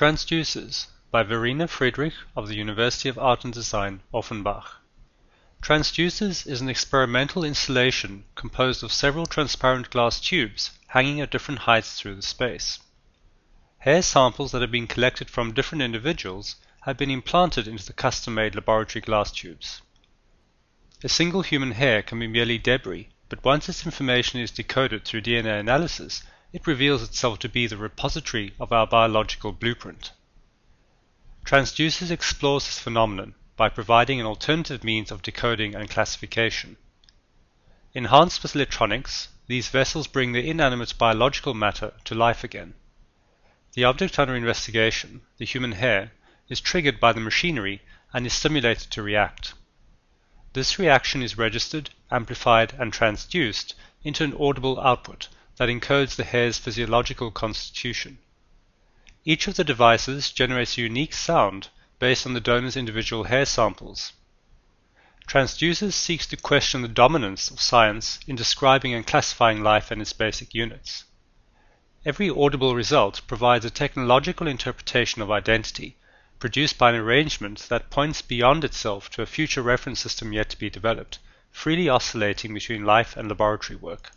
Transducers by Verena Friedrich of the University of Art and Design, Offenbach. Transducers is an experimental installation composed of several transparent glass tubes hanging at different heights through the space. Hair samples that have been collected from different individuals have been implanted into the custom-made laboratory glass tubes. A single human hair can be merely debris, but once its information is decoded through DNA analysis, it reveals itself to be the repository of our biological blueprint. Transducers explores this phenomenon by providing an alternative means of decoding and classification. Enhanced with electronics, these vessels bring the inanimate biological matter to life again. The object under investigation, the human hair, is triggered by the machinery and is stimulated to react. This reaction is registered, amplified, and transduced into an audible output that encodes the hair's physiological constitution. Each of the devices generates a unique sound based on the donor's individual hair samples. Transducers seeks to question the dominance of science in describing and classifying life and its basic units. Every audible result provides a technological interpretation of identity, produced by an arrangement that points beyond itself to a future reference system yet to be developed, freely oscillating between life and laboratory work.